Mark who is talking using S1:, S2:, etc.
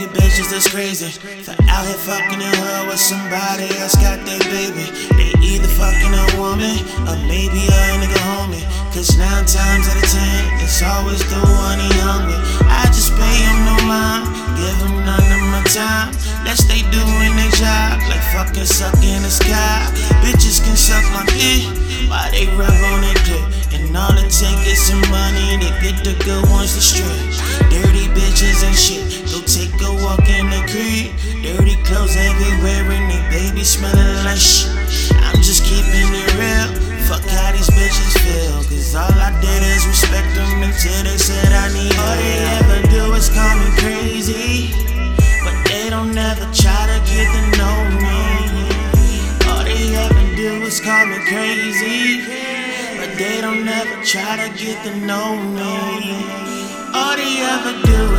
S1: they bitches that's crazy. For out here fucking in her with somebody else got their baby. They either fucking a woman or maybe a nigga homie. Cause nine times out of ten, it's always the one he hungry. I just pay him no mind, give him none of my time. Lest they doing their job, like fucking sucking the sky. Bitches can suck my dick while they rub on their dick. And all it take is some money to get the good ones to strip. Crazy. But they don't ever try to get to know me. All they ever do